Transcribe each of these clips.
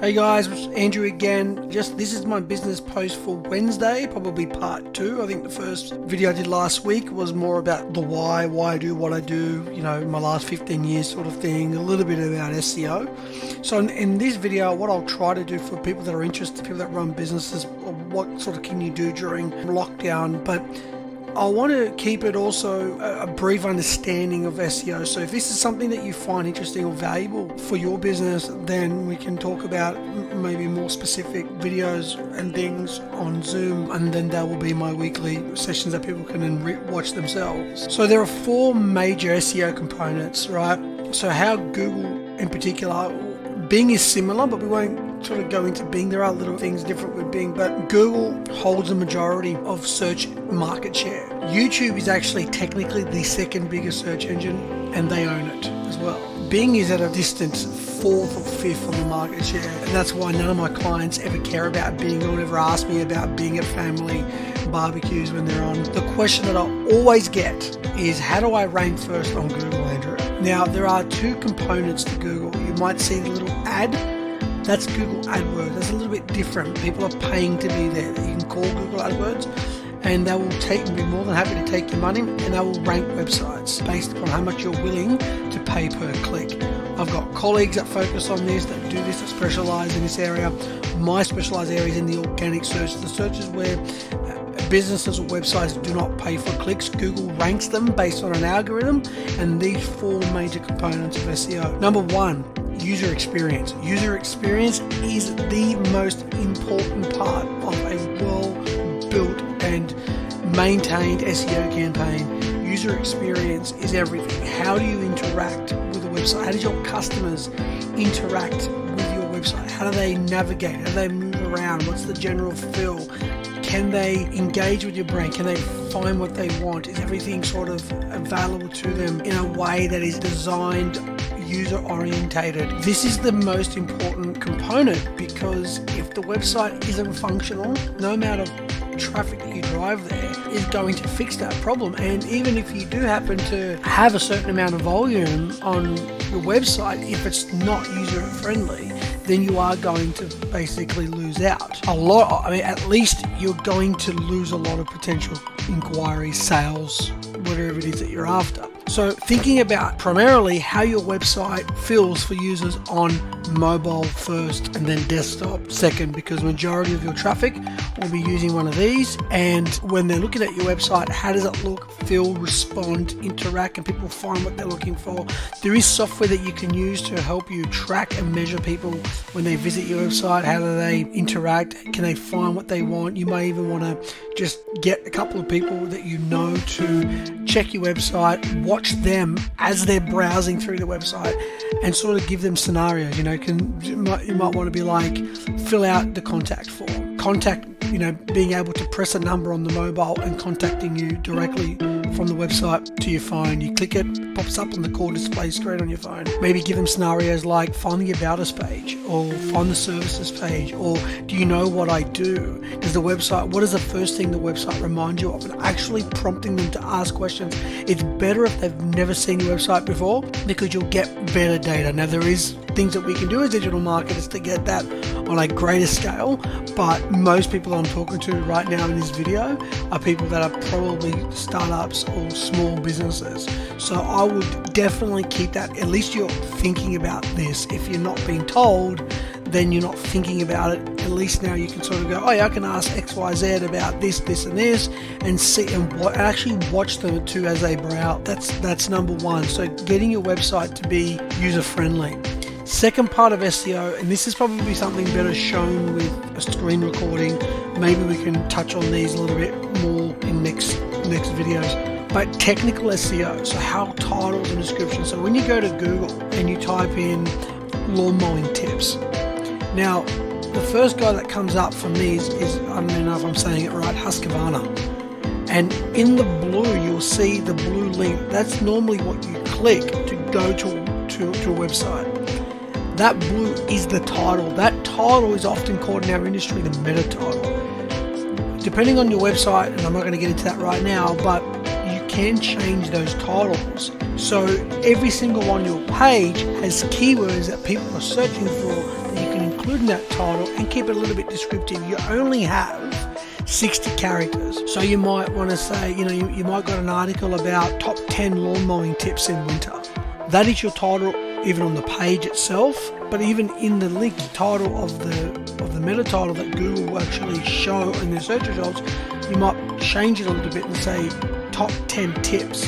Hey guys, Andrew again. Just this is my business post for Wednesday, probably part two. I think the first video I did last week was more about the why, why I do what I do, you know, my last 15 years sort of thing, a little bit about SEO. So in, in this video, what I'll try to do for people that are interested, people that run businesses, what sort of can you do during lockdown, but I want to keep it also a brief understanding of SEO. So if this is something that you find interesting or valuable for your business, then we can talk about maybe more specific videos and things on Zoom, and then there will be my weekly sessions that people can watch themselves. So there are four major SEO components, right? So how Google in particular Bing is similar, but we won't sort of go into Bing. There are little things different with Bing, but Google holds a majority of search market share. YouTube is actually technically the second biggest search engine, and they own it as well. Bing is at a distance fourth or fifth on the market share, and that's why none of my clients ever care about Bing or ever ask me about Bing at family barbecues when they're on. The question that I always get is how do I rank first on Google, Andrew? Now, there are two components to Google. You might see the little ad. That's Google AdWords. That's a little bit different. People are paying to be there. You can call Google AdWords and they will take be more than happy to take your money and they will rank websites based upon how much you're willing to pay per click. I've got colleagues that focus on this, that do this, that specialize in this area. My specialized area is in the organic search, the searches where uh, businesses or websites do not pay for clicks. Google ranks them based on an algorithm and these four major components of SEO. Number one, user experience. User experience is the most important part of a well built and maintained SEO campaign. User experience is everything. How do you interact with a website? How does your customers interact with your website? How do they navigate? How do they move around? What's the general feel? Can they engage with your brand? Can they find what they want? Is everything sort of available to them in a way that is designed user orientated? This is the most important component because if the website isn't functional, no amount of traffic that you drive there is going to fix that problem. And even if you do happen to have a certain amount of volume on your website, if it's not user friendly, then you are going to basically lose out. A lot, I mean, at least you're going to lose a lot of potential inquiries, sales, whatever it is that you're after. So, thinking about primarily how your website feels for users on mobile first and then desktop second, because majority of your traffic will be using one of these. And when they're looking at your website, how does it look, feel, respond, interact, and people find what they're looking for? There is software that you can use to help you track and measure people when they visit your website. How do they interact? Can they find what they want? You may even want to just get a couple of people that you know to check your website, watch them as they're browsing through the website, and sort of give them scenarios. You know, can you might, you might want to be like, fill out the contact form, contact you know, being able to press a number on the mobile and contacting you directly from the website to your phone. You click it, pops up on the core display screen on your phone. Maybe give them scenarios like find the About Us page or find the services page or do you know what I do? Does the website, what is the first thing the website reminds you of? And actually prompting them to ask questions. It's better if they've never seen your website before because you'll get better data. Now, there is things that we can do as digital marketers to get that on a greater scale, but most people I'm talking to right now in this video are people that are probably startups or small businesses. So I would definitely keep that, at least you're thinking about this. If you're not being told, then you're not thinking about it. At least now you can sort of go, oh yeah, I can ask X, Y, Z about this, this, and this, and see and w- actually watch them too as they browse. That's that's number one. So getting your website to be user friendly. Second part of SEO, and this is probably something better shown with a screen recording. Maybe we can touch on these a little bit more in next next videos but technical SEO. So how titles and descriptions. So when you go to Google and you type in lawn mowing tips, now the first guy that comes up for me is, is I don't know if I'm saying it right, Husqvarna. And in the blue, you'll see the blue link. That's normally what you click to go to, to, to a website. That blue is the title. That title is often called in our industry the meta title. Depending on your website, and I'm not going to get into that right now, but you can change those titles. So every single one on your page has keywords that people are searching for that you can include in that title and keep it a little bit descriptive. You only have 60 characters. So you might want to say, you know, you, you might got an article about top 10 lawn mowing tips in winter. That is your title even on the page itself, but even in the link title of the of the meta title that Google will actually show in their search results, you might change it a little bit and say top 10 tips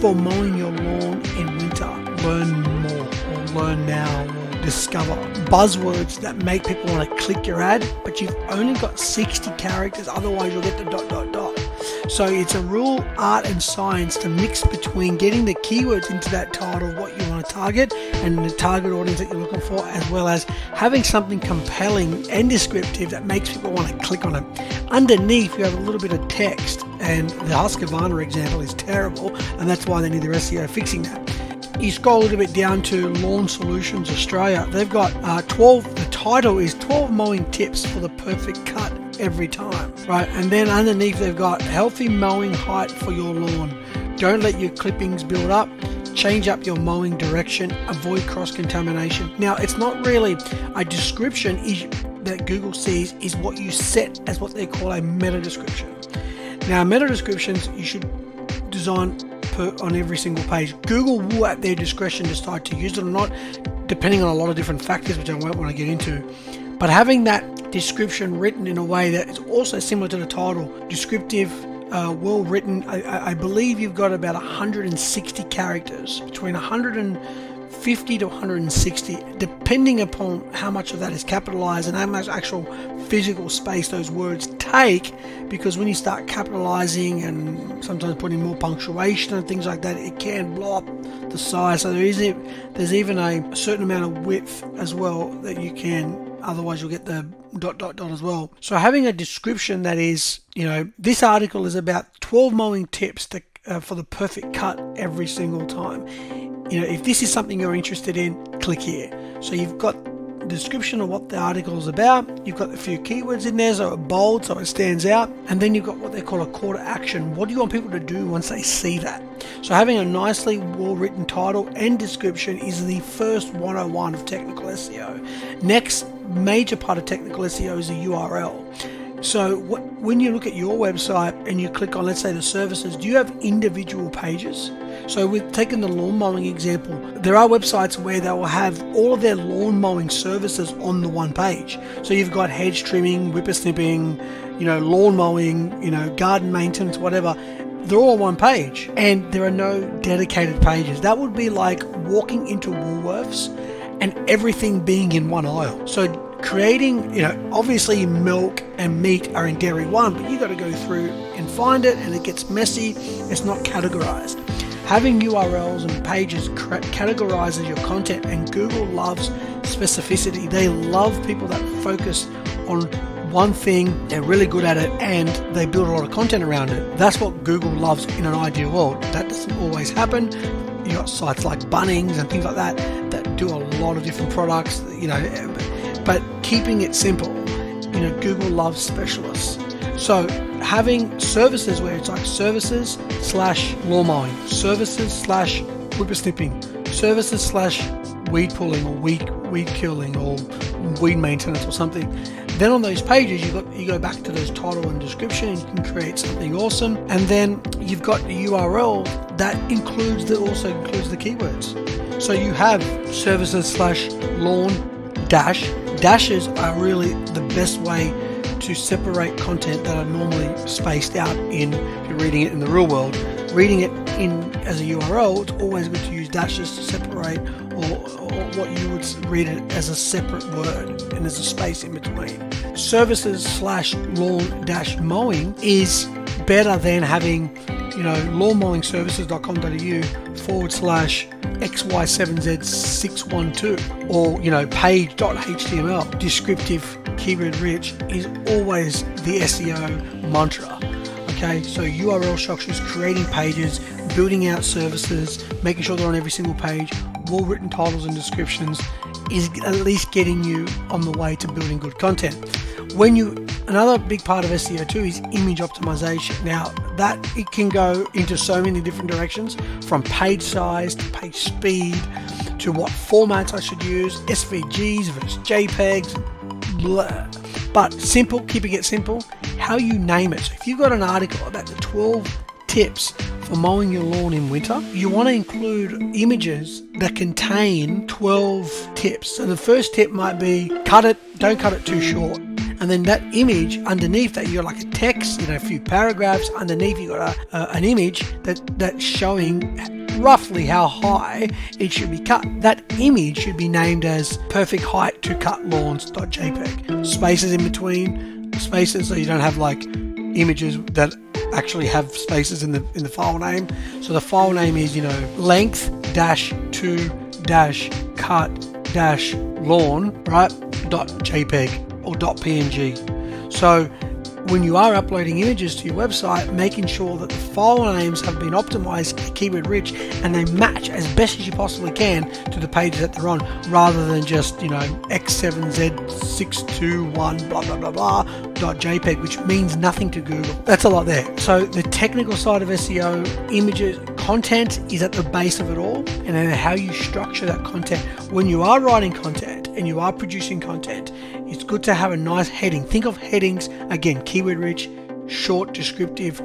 for mowing your lawn in winter. Learn more or learn now or discover buzzwords that make people want to click your ad, but you've only got 60 characters, otherwise you'll get the dot dot dot. So it's a real art and science to mix between getting the keywords into that title, what you target, and the target audience that you're looking for, as well as having something compelling and descriptive that makes people want to click on it. Underneath, you have a little bit of text, and the Husqvarna example is terrible, and that's why they need their SEO fixing that you scroll a little bit down to Lawn Solutions Australia. They've got uh, 12, the title is 12 mowing tips for the perfect cut every time, right? And then underneath they've got healthy mowing height for your lawn. Don't let your clippings build up. Change up your mowing direction. Avoid cross contamination. Now, it's not really a description that Google sees is what you set as what they call a meta description. Now, meta descriptions you should design per, on every single page. Google will, at their discretion, decide to use it or not, depending on a lot of different factors, which I won't want to get into. But having that description written in a way that is also similar to the title, descriptive, uh, well written. I, I, believe you've got about 160 characters, between 150 to 160, depending upon how much of that is capitalized and how much actual physical space those words take. Because when you start capitalizing and sometimes putting more punctuation and things like that, it can blow up the size. So there is there's even a certain amount of width as well that you can otherwise you'll get the dot dot dot as well. So having a description that is, you know, this article is about 12 mowing tips to, uh, for the perfect cut every single time. You know, if this is something you're interested in, click here. So you've got description of what the article is about. You've got a few keywords in there, so it's bold, so it stands out. And then you've got what they call a call to action. What do you want people to do once they see that? So having a nicely well written title and description is the first 101 of technical SEO. Next major part of technical SEO is a URL. So when you look at your website and you click on, let's say, the services, do you have individual pages? So we've taken the lawn mowing example. There are websites where they will have all of their lawn mowing services on the one page. So you've got hedge trimming, whippersnipping, you know, lawn mowing, you know, garden maintenance, whatever. They're all on one page, and there are no dedicated pages. That would be like walking into Woolworths and everything being in one aisle. So creating, you know, obviously milk and meat are in dairy one, but you got to go through and find it, and it gets messy. It's not categorized. Having URLs and pages categorizes your content, and Google loves specificity. They love people that focus on one thing, they're really good at it, and they build a lot of content around it. That's what Google loves in an ideal world. That doesn't always happen. You got sites like Bunnings and things like that that do a lot of different products, you know, but keeping it simple. You know, Google loves specialists. So having services where it's like services slash lawn mowing, services slash whippersnipping, services slash weed pulling or weed weed killing or weed maintenance or something. Then on those pages you got you go back to those title and description and you can create something awesome. And then you've got the URL that includes the also includes the keywords. So you have services slash lawn dash. Dashes are really the best way to separate content that are normally spaced out in if you're reading it in the real world. Reading it in as a URL, it's always good to use dashes to separate or, or what you would read it as a separate word and there's a space in between. Services slash lawn dash mowing is better than having you know, lawnmowingservices.com.au forward slash XY7Z612 or, you know, page.html, descriptive, keyword rich is always the SEO mantra. Okay, so URL structures, creating pages, building out services, making sure they're on every single page, well written titles and descriptions is at least getting you on the way to building good content. When you another big part of SEO too is image optimization. Now that it can go into so many different directions from page size to page speed to what formats I should use, SVGs versus JPEGs, blah. But simple, keeping it simple, how you name it. So if you've got an article about the 12 tips for mowing your lawn in winter, you want to include images that contain 12 tips. So the first tip might be cut it, don't cut it too short. And then that image underneath that, you got like a text, you know, a few paragraphs. Underneath, you got a, uh, an image that that's showing roughly how high it should be cut. That image should be named as perfect height to cut lawns.jpg. Spaces in between, spaces so you don't have like images that actually have spaces in the in the file name. So the file name is you know length dash to dash cut dash lawn right dot jpeg or dot png. So when you are uploading images to your website, making sure that the file names have been optimized keyword rich and they match as best as you possibly can to the pages that they're on, rather than just, you know, X7Z621 blah blah blah blah JPEG, which means nothing to Google. That's a lot there. So the technical side of SEO, images, content is at the base of it all, and then how you structure that content. When you are writing content and you are producing content, it's good to have a nice heading. Think of headings again, keyword rich, short, descriptive.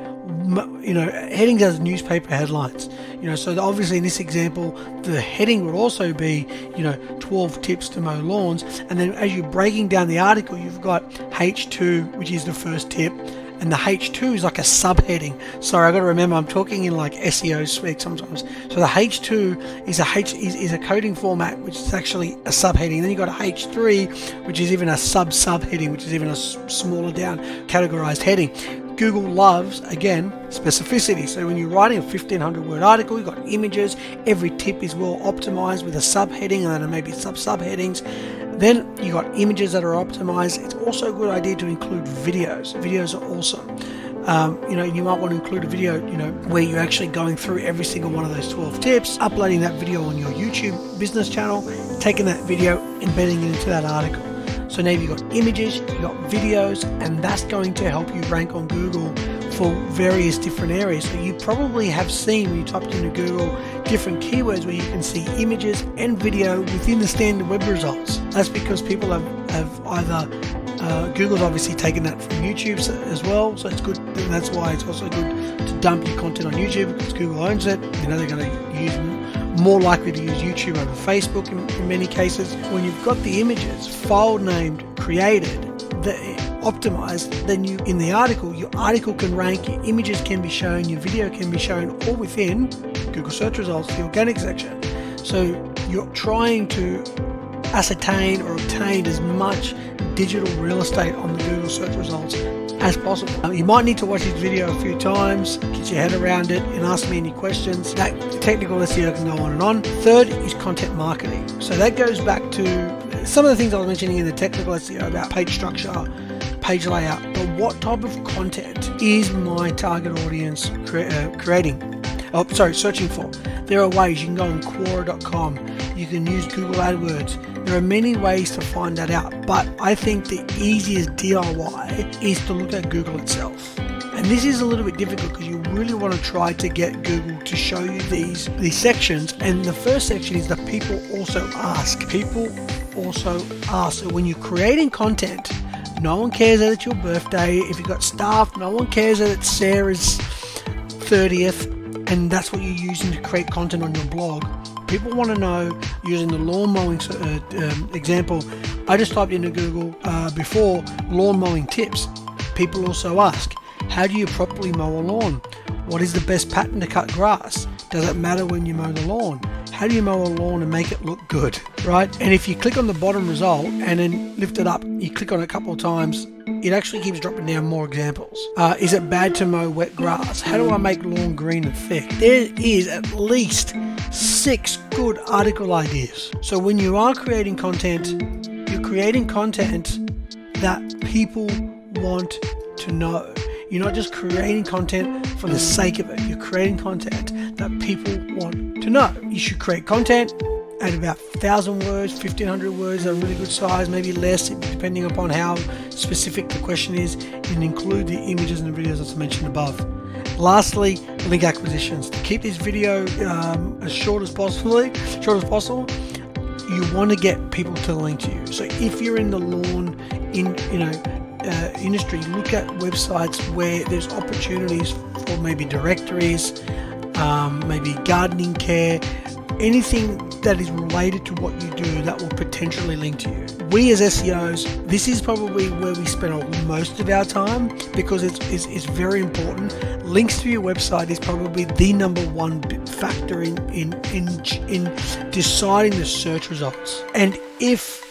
You know, headings as newspaper headlines. You know, so obviously in this example, the heading would also be, you know, 12 tips to mow lawns. And then as you're breaking down the article, you've got H2, which is the first tip, and the H2 is like a subheading. Sorry, I've got to remember I'm talking in like SEO speak sometimes. So the H2 is a H is, is a coding format which is actually a subheading. Then you got a H3 which is even a sub subheading, which is even a smaller down categorized heading. Google loves again specificity. So when you're writing a 1500 word article, you've got images. Every tip is well optimized with a subheading and then maybe sub subheadings. Then you've got images that are optimized. It's also a good idea to include videos. Videos are awesome. Um, you know, you might want to include a video, you know, where you're actually going through every single one of those 12 tips, uploading that video on your YouTube business channel, taking that video, embedding it into that article. So now you've got images, you've got videos, and that's going to help you rank on Google for various different areas. So you probably have seen when you typed into Google different keywords where you can see images and video within the standard web results. That's because people have, have either uh, Google's obviously taken that from YouTube as well, so it's good. That's why it's also good to dump your content on YouTube because Google owns it. You know they're going to use more likely to use YouTube over Facebook in, in many cases. When you've got the images file named created, the optimized, then you in the article, your article can rank, your images can be shown, your video can be shown all within Google search results, the organic section. So you're trying to ascertain or obtain as much digital real estate on the Google search results as possible. Um, you might need to watch this video a few times, get your head around it, and ask me any questions. That technical SEO can go on and on. Third is content marketing. So that goes back to some of the things I was mentioning in the technical SEO about page structure, page layout, but what type of content is my target audience cre- uh, creating? Oh, sorry, searching for. There are ways you can go on Quora.com. You can use Google AdWords. There are many ways to find that out, but I think the easiest DIY is to look at Google itself. And this is a little bit difficult because you really want to try to get Google to show you these these sections. And the first section is that people also ask. People also ask. So when you're creating content, no one cares that it's your birthday. If you've got staff, no one cares that it's Sarah's 30th and that's what you're using to create content on your blog. People want to know using the lawn mowing uh, um, example. I just typed into Google uh, before lawn mowing tips. People also ask, how do you properly mow a lawn? What is the best pattern to cut grass? Does it matter when you mow the lawn? How do you mow a lawn and make it look good, right? And if you click on the bottom result and then lift it up, you click on it a couple of times, it actually keeps dropping down more examples. Uh, is it bad to mow wet grass? How do I make lawn green and thick? There is at least six good article ideas. So when you are creating content, you're creating content that people want to know. You're not just creating content for the sake of it. You're creating content that people want to know. You should create content at about 1,000 words, 1,500 words, a really good size, maybe less, depending upon how specific the question is, and include the images and the videos as mentioned above. Lastly, link acquisitions. To keep this video um, as short as possible, short as possible, you want to get people to link to you. So if you're in the lawn in you know uh, industry, look at websites where there's opportunities for maybe directories, um, maybe gardening care, anything that is related to what you do that will potentially link to you. We as SEOs, this is probably where we spend most of our time because it's, it's, it's very important. Links to your website is probably the number one factor in, in, in, in deciding the search results. And if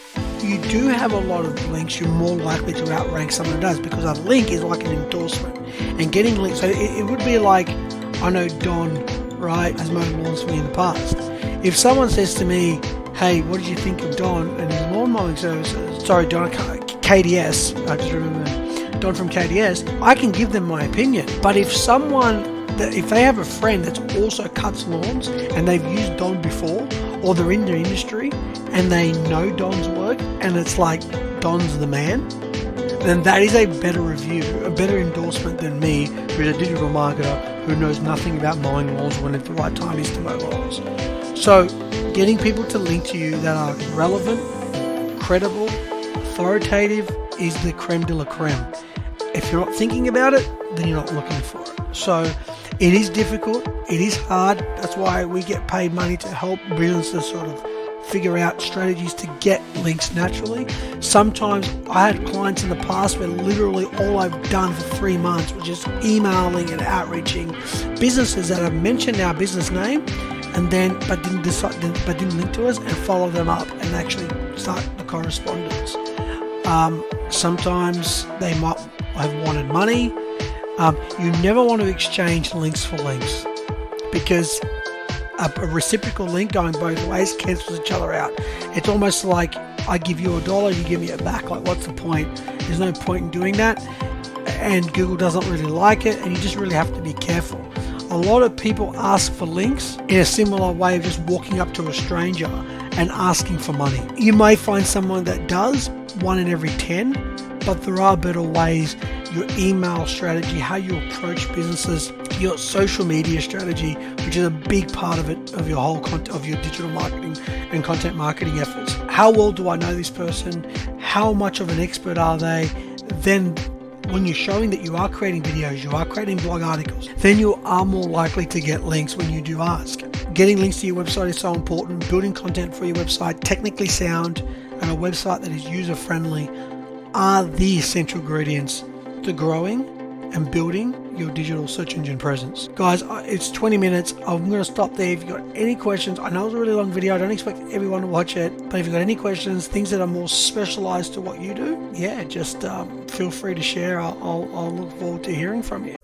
you do have a lot of links, you're more likely to outrank someone who does because a link is like an endorsement. And getting links, so it, it would be like, I know Don, right, has mowed lawns for me in the past if someone says to me, hey, what did you think of Don and his lawn mowing services? Sorry, Don, KDS, I just remember Don from KDS, I can give them my opinion. But if someone, if they have a friend that also cuts lawns and they've used Don before, or they're in the industry and they know Don's work and it's like Don's the man, then that is a better review, a better endorsement than me, who's a digital marketer who knows nothing about mowing lawns when the right time is to mow lawns. So, getting people to link to you that are relevant, credible, authoritative is the creme de la creme. If you're not thinking about it, then you're not looking for it. So, it is difficult, it is hard. That's why we get paid money to help businesses sort of figure out strategies to get links naturally. Sometimes I had clients in the past where literally all I've done for three months was just emailing and outreaching businesses that have mentioned our business name and then but didn't decide, but didn't link to us and follow them up and actually start the correspondence. Um, sometimes they might have wanted money. Um, you never want to exchange links for links because a, a, reciprocal link going both ways cancels each other out. It's almost like I give you a dollar, you give me it back. Like, what's the point? There's no point in doing that. And Google doesn't really like it, and you just really have to be careful. A lot of people ask for links in a similar way of just walking up to a stranger and asking for money. You may find someone that does, one in every 10, but there are better ways. Your email strategy, how you approach businesses, your social media strategy, which is a big part of it, of your whole of your digital marketing and content marketing efforts. How well do I know this person? How much of an expert are they? Then when you're showing that you are creating videos, you are creating blog articles, then you are more likely to get links when you do ask. Getting links to your website is so important. Building content for your website, technically sound, and a website that is user friendly are the essential ingredients to growing and building your digital search engine presence. Guys, it's 20 minutes. I'm going to stop there. If you've got any questions, I know it's a really long video. I don't expect everyone to watch it. But if you've got any questions, things that are more specialized to what you do, yeah, just um, feel free to share. I'll, I'll, I'll look forward to hearing from you.